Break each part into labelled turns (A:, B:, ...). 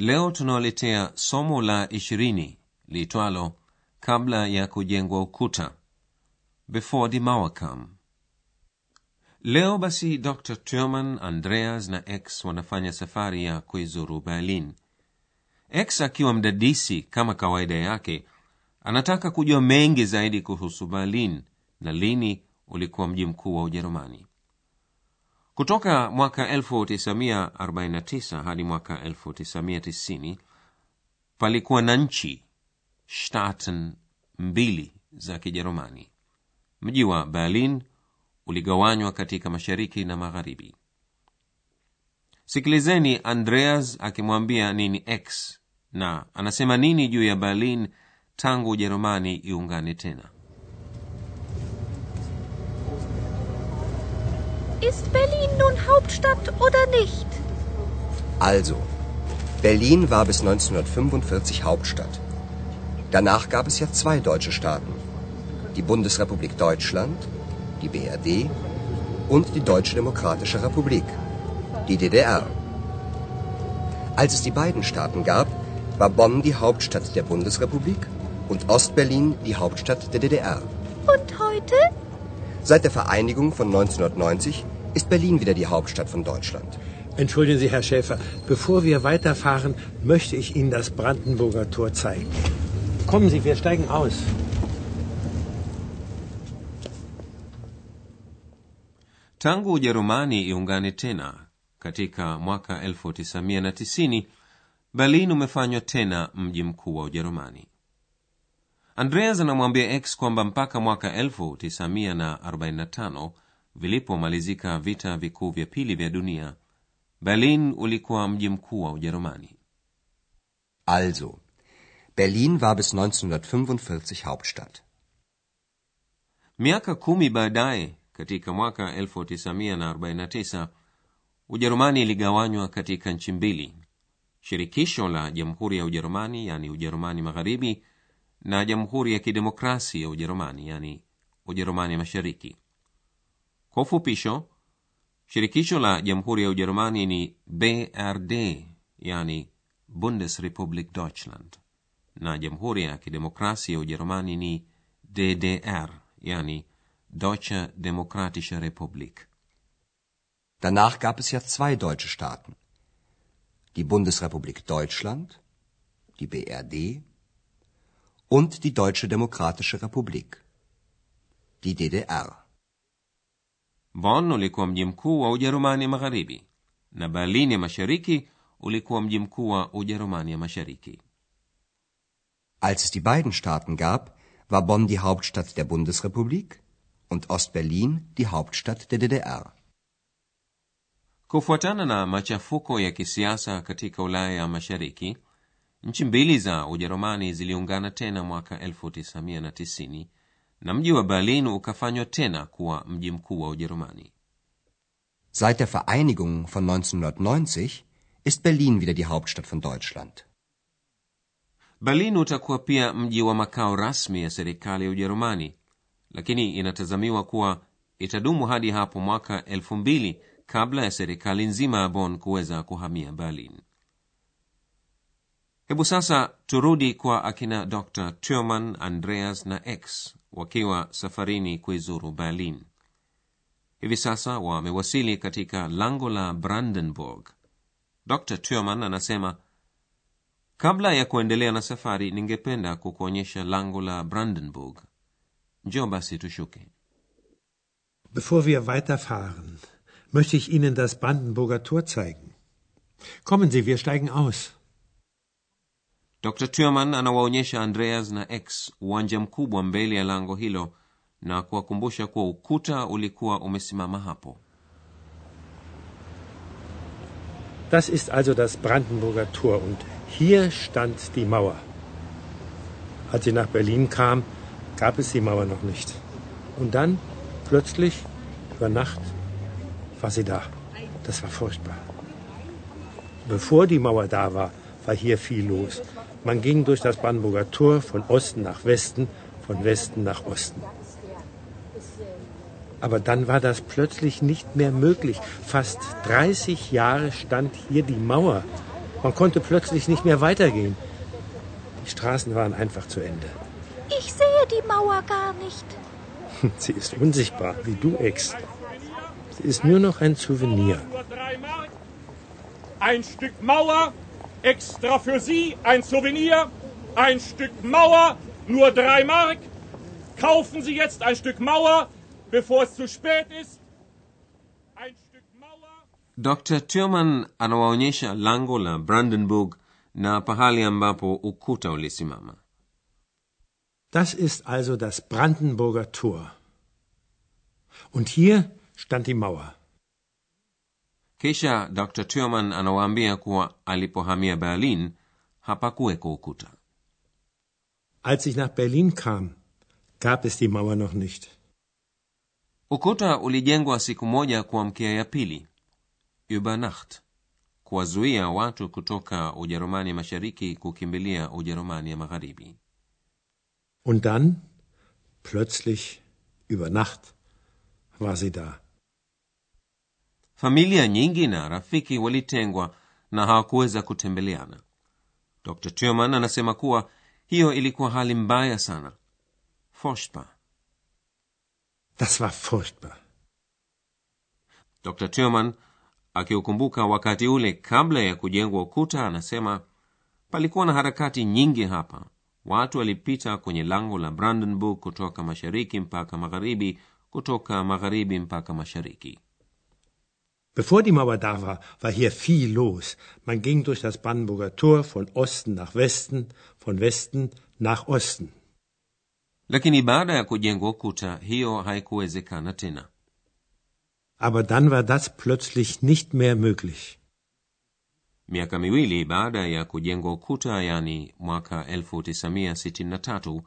A: Leo tunawaletea somo la ishirini liitwalo kabla ya kujengwa ukuta, before the kam. Leo basi Dr Turman, Andreas na X wanafanya safari ya kuizuru Berlin. X akiwa mdadisi kama kawaida yake, anataka kujua mengi zaidi kuhusu Berlin na lini ulikuwa mji mkuu wa Ujerumani. Kutoka mwaka 1949 hadi mwaka 1990 palikuwa na nchi Staaten mbili za Kijerumani. Mji wa Berlin uligawanywa katika mashariki na magharibi. Sikilizeni Andreas akimwambia nini X na anasema nini juu ya Berlin tangu Ujerumani iungane tena.
B: Ist Berlin nun Hauptstadt oder nicht?
C: Also, Berlin war bis 1945 Hauptstadt. Danach gab es ja zwei deutsche Staaten. Die Bundesrepublik Deutschland, die BRD, und die Deutsche Demokratische Republik, die DDR. Als es die beiden Staaten gab, war Bonn die Hauptstadt der Bundesrepublik und Ostberlin die Hauptstadt der DDR.
B: Und heute?
C: Seit der Vereinigung von 1990 ist Berlin wieder die Hauptstadt von Deutschland.
D: Entschuldigen Sie, Herr Schäfer, bevor wir weiterfahren, möchte ich Ihnen das Brandenburger Tor zeigen. Kommen Sie, wir steigen aus.
A: Tangu Ujerumani iungane tena katika mwaka 1990 Berlin umefanywa tena mji mkuu wa Ujerumani. Andreas anamwambia X kwamba mpaka mwaka 1945 vilipomalizika vita vikuu vya pili vya dunia, Berlin ulikuwa mji mkuu wa Ujerumani.
C: Also, Berlin war bis 1945 Hauptstadt.
A: Miaka kumi baadaye, katika mwaka 1949 Ujerumani iligawanywa katika nchi mbili, shirikisho la Jamhuri ya Ujerumani yani Ujerumani Magharibi na Jamhuri ya Kidemokrasi ya Ujerumani yani Ujerumani Mashariki. Kwa ufupisho, shirikisho la Jamhuri ya Ujerumani ni BRD yani Bundesrepublik Deutschland, na Jamhuri ya Kidemokrasi ya Ujerumani ni DDR yani Deutsche Demokratische Republik.
C: Danach gab es ja zwei deutsche Staaten. Die Bundesrepublik Deutschland, die BRD, und die Deutsche Demokratische Republik, die DDR.
A: Bonn ulikuwa mji mkuu wa Ujerumani Magharibi na Berlin ya Mashariki ulikuwa mji mkuu wa Ujerumani ya Mashariki.
C: Als es die beiden Staaten gab, war Bonn die Hauptstadt der Bundesrepublik und Ostberlin die Hauptstadt der DDR.
A: Kufuatana na machafuko ya kisiasa katika Ulaya ya Mashariki, nchi mbili za Ujerumani ziliungana tena mwaka 1990 na mji wa Berlin ukafanywa tena kuwa mji mkuu wa Ujerumani.
C: Seit der Vereinigung von 1990 ist Berlin wieder die Hauptstadt von Deutschland.
A: Berlin utakuwa pia mji wa makao rasmi ya serikali ya Ujerumani, lakini inatazamiwa kuwa itadumu hadi hapo mwaka elfu mbili kabla ya serikali nzima ya bon kuweza kuhamia Berlin. Hebu sasa turudi kwa akina Dr Turman, Andreas na X wakiwa safarini kuizuru Berlin. Hivi sasa wamewasili katika lango la Brandenburg. Dr Turman anasema kabla ya kuendelea na safari, ningependa kukuonyesha lango la Brandenburg. Njoo basi tushuke.
D: Bevor wir weiterfahren, möchte ich Ihnen das Brandenburger Tor zeigen. Kommen Sie, wir steigen aus.
A: Dr Turman anawaonyesha Andreas na X uwanja mkubwa mbele ya lango hilo na kuwakumbusha kuwa ukuta ulikuwa umesimama hapo.
D: Das ist also das Brandenburger Tor und hier stand die Mauer. Als ich nach Berlin kam, gab es die Mauer noch nicht. Und dann, plötzlich, über Nacht, war sie da. Das war furchtbar. Bevor die Mauer da war, war hier viel los. Man ging durch das Brandenburger Tor von Osten nach Westen, von Westen nach Osten. Aber dann war das plötzlich nicht mehr möglich. Fast 30 Jahre stand hier die Mauer. Man konnte plötzlich nicht mehr weitergehen. Die Straßen waren einfach zu Ende.
B: Ich sehe die Mauer gar nicht.
D: Sie ist unsichtbar, wie du, Ex. Sie ist nur noch ein Souvenir.
E: Ein Stück Mauer, extra für Sie, ein Souvenir. Ein Stück Mauer, nur drei Mark. Kaufen Sie jetzt ein Stück Mauer, bevor es zu spät ist. Ein Stück Mauer.
A: dr turman anawaonyesha lango la brandenburg na pahali ambapo ukuta ulisimama
D: Das ist also das Brandenburger Tor. Und hier stand die Mauer.
A: Kisha dr turman anawaambia kuwa alipohamia berlin hapakuweko ukuta
D: Als ich nach Berlin kam, gab es die Mauer noch nicht.
A: ukuta ulijengwa siku moja kuamkia ya pili ubernacht kuwazuia watu kutoka ujerumani mashariki kukimbilia ujerumani ya magharibi
D: Und dann, plötzlich, über Nacht, war sie da.
A: Familia nyingi na rafiki walitengwa na hawakuweza kutembeleana. Dr turman anasema kuwa hiyo ilikuwa hali mbaya sana. Furchtbar
D: Das war furchtbar.
A: dr turman akiukumbuka wakati ule kabla ya kujengwa ukuta anasema palikuwa na harakati nyingi hapa. Watu walipita kwenye lango la brandenburg kutoka mashariki mpaka magharibi kutoka magharibi mpaka mashariki
D: Bevor die Mauer da war, war hier viel los. Man ging durch das Brandenburger Tor von Osten nach Westen, von Westen nach Osten.
A: lakini baada ya kujengwa ukuta hiyo haikuwezekana tena
D: Aber dann war das plötzlich nicht mehr möglich.
A: miaka miwili baada ya kujengwa ukuta yani mwaka 1963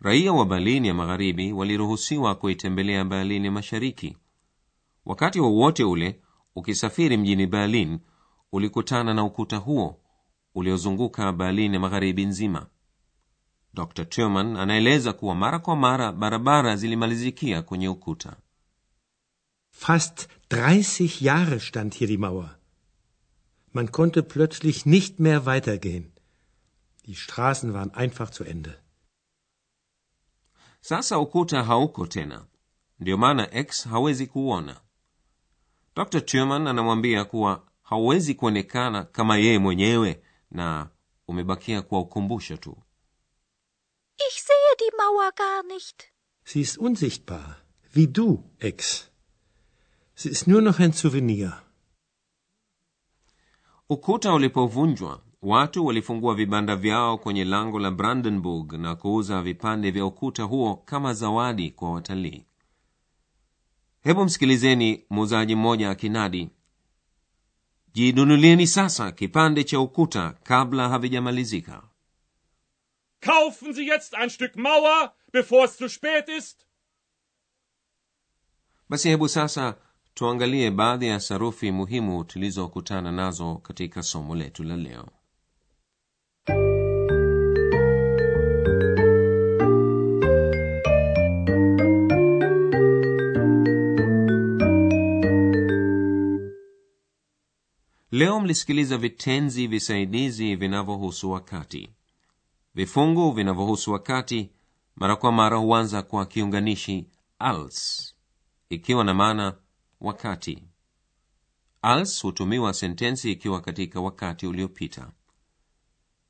A: raia wa berlin ya magharibi waliruhusiwa kuitembelea berlin ya mashariki wakati wowote ule ukisafiri mjini berlin ulikutana na ukuta huo uliozunguka berlin ya magharibi nzima dr turman anaeleza kuwa mara kwa mara barabara zilimalizikia kwenye ukuta
D: Fast 30 Jahre stand hier die Mauer. Man konnte plötzlich nicht mehr weitergehen. Die Straßen waren einfach zu Ende.
A: sasa ukuta hauko tena ndio maana x hawezi kuona dr turman anamwambia kuwa hauwezi kuonekana kama yeye mwenyewe na umebakia kuwa ukumbusho tu
B: Ich sehe die Mauer gar nicht.
D: Sie ist unsichtbar, wie du, Ex. Sie ist nur noch ein Souvenir.
A: ukuta ulipovunjwa watu walifungua vibanda vyao kwenye lango la brandenburg na kuuza vipande vya ukuta huo kama zawadi kwa watalii hebu msikilizeni muuzaji mmoja akinadi jinunulieni sasa kipande cha ukuta kabla havijamalizika.
E: Kaufen Sie jetzt ein Stück Mauer, bevor es zu spät ist.
A: basi hebu sasa tuangalie baadhi ya sarufi muhimu tulizokutana nazo katika somo letu la leo leo mlisikiliza vitenzi visaidizi vinavyohusu wakati. Vifungu vinavyohusu wakati mara kwa mara huanza kwa kiunganishi als ikiwa na maana wakati. Als hutumiwa sentensi ikiwa katika wakati uliopita.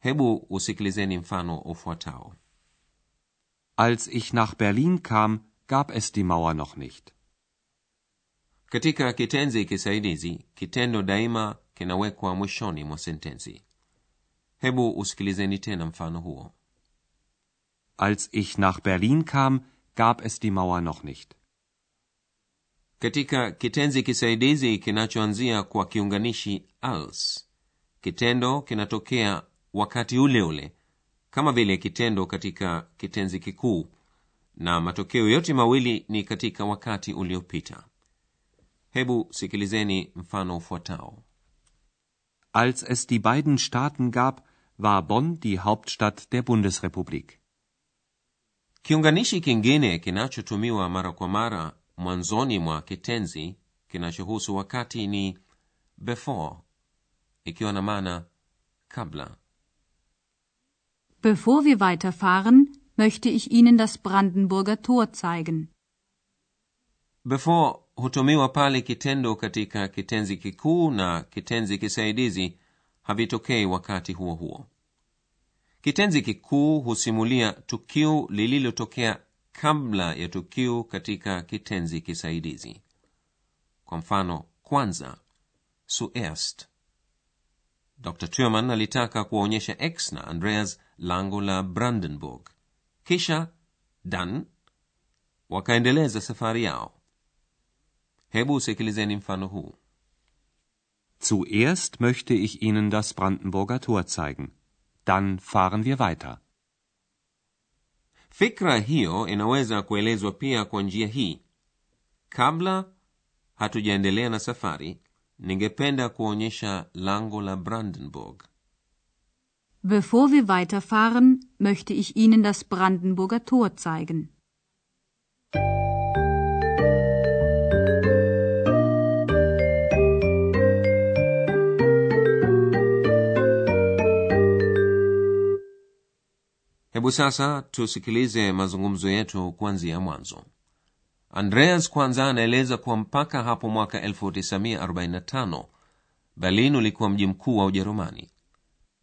A: Hebu usikilizeni mfano ufuatao.
F: Als ich nach Berlin kam, gab es die Mauer noch nicht.
A: katika kitenzi kisaidizi kitendo daima kinawekwa mwishoni mwa sentensi. Hebu usikilizeni tena mfano huo.
F: Als ich nach Berlin kam, gab es die Mauer noch nicht.
A: katika kitenzi kisaidizi kinachoanzia kwa kiunganishi als kitendo kinatokea wakati ule ule kama vile kitendo katika kitenzi kikuu na matokeo yote mawili ni katika wakati uliopita. Hebu sikilizeni mfano ufuatao
F: Als es die beiden Staaten gab, war Bonn die Hauptstadt der Bundesrepublik.
A: kiunganishi kingine kinachotumiwa mara kwa mara mwanzoni mwa kitenzi kinachohusu wakati ni before ikiwa na maana kabla
G: Bevor wir weiterfahren, möchte ich Ihnen das Brandenburger Tor zeigen.
A: before hutumiwa pale kitendo katika kitenzi kikuu na kitenzi kisaidizi havitokei wakati huo huo. Kitenzi kikuu husimulia tukio lililotokea kabla ya tukio katika kitenzi kisaidizi. Kwa mfano kwanza suest dr turman alitaka kuwaonyesha x na andreas lango la brandenburg. Kisha dan wakaendeleza safari yao hebu usikilizeni mfano huu
F: Zuerst möchte ich Ihnen das Brandenburger Tor zeigen. Dann fahren wir weiter.
A: fikra hiyo inaweza kuelezwa pia kwa njia hii kabla hatujaendelea na safari ningependa kuonyesha lango la brandenburg
G: Bevor wir weiterfahren, möchte ich Ihnen das Brandenburger Tor zeigen.
A: Hebu sasa tusikilize mazungumzo yetu kuanzia mwanzo. Andreas kwanza anaeleza kuwa mpaka hapo mwaka 1945 berlin ulikuwa mji mkuu wa ujerumani.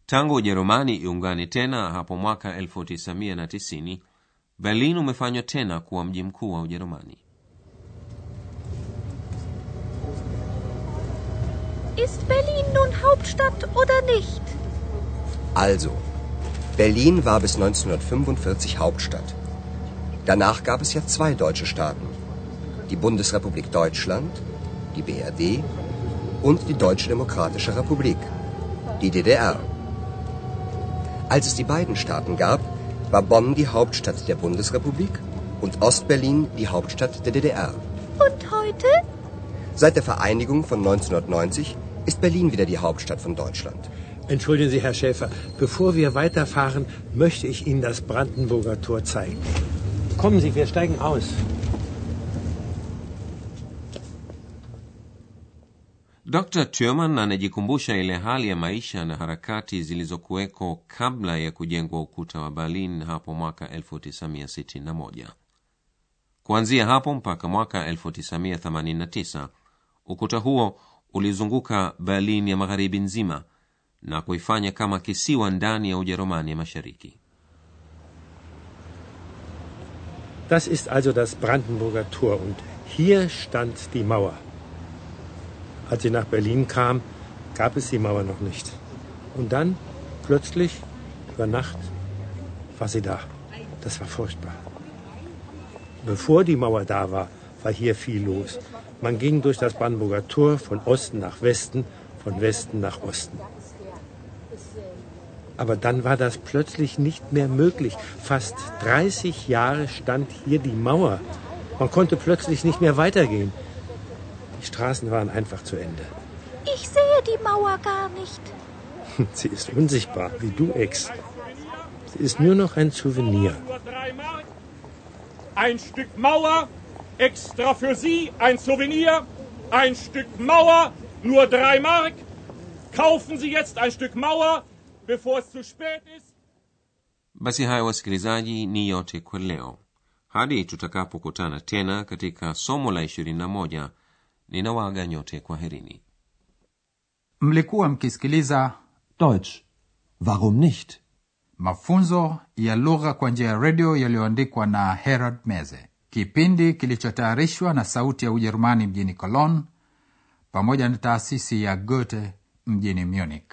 A: Tangu ujerumani iungane tena hapo mwaka 1990 berlin umefanywa tena kuwa mji mkuu wa ujerumani.
B: Ist Berlin nun Hauptstadt oder nicht?
C: Also, Berlin war bis 1945 Hauptstadt. Danach gab es ja zwei deutsche Staaten. Die Bundesrepublik Deutschland, die BRD, und die Deutsche Demokratische Republik, die DDR. Als es die beiden Staaten gab, war Bonn die Hauptstadt der Bundesrepublik und Ostberlin die Hauptstadt der DDR.
B: Und heute?
C: Seit der Vereinigung von 1990 ist Berlin wieder die Hauptstadt von Deutschland.
D: Entschuldigen Sie, Herr Schäfer, bevor wir weiterfahren, möchte ich Ihnen das Brandenburger Tor zeigen. Kommen Sie, wir steigen aus.
A: dr turman anajikumbusha ile hali ya maisha na harakati zilizokuweko kabla ya kujengwa ukuta wa berlin hapo mwaka 1961 kuanzia hapo mpaka mwaka 1989 ukuta huo ulizunguka berlin ya magharibi nzima na kuifanya kama kisiwa ndani ya ujerumani ya mashariki
D: Das ist also das Brandenburger Tor und hier stand die Mauer. Als sie nach Berlin kam, gab es die Mauer noch nicht. Und dann, plötzlich, über Nacht, war sie da. Das war furchtbar. Bevor die Mauer da war, war hier viel los. Man ging durch das Brandenburger Tor von Osten nach Westen, von Westen nach Osten. Aber dann war das plötzlich nicht mehr möglich. Fast 30 Jahre stand hier die Mauer. Man konnte plötzlich nicht mehr weitergehen. Die Straßen waren einfach zu Ende.
B: Ich sehe die Mauer gar nicht.
D: Sie ist unsichtbar, wie du, Ex. Sie ist nur noch ein Souvenir.
E: Nur drei Mark. Ein Stück Mauer, extra für Sie, ein Souvenir. Ein Stück Mauer, nur drei Mark. Kaufen Sie jetzt ein Stück Mauer,
A: basi hayo wasikilizaji ni yote kwa leo hadi tutakapokutana tena katika somo la 21 ninawaaga nyote kwa herini
H: Mlikuwa mkisikiliza
I: Deutsch. Warum nicht?
H: mafunzo ya lugha kwa njia ya redio yaliyoandikwa na Herald Meze, kipindi kilichotayarishwa na Sauti ya Ujerumani mjini Cologne pamoja na taasisi ya Goethe mjini Munich.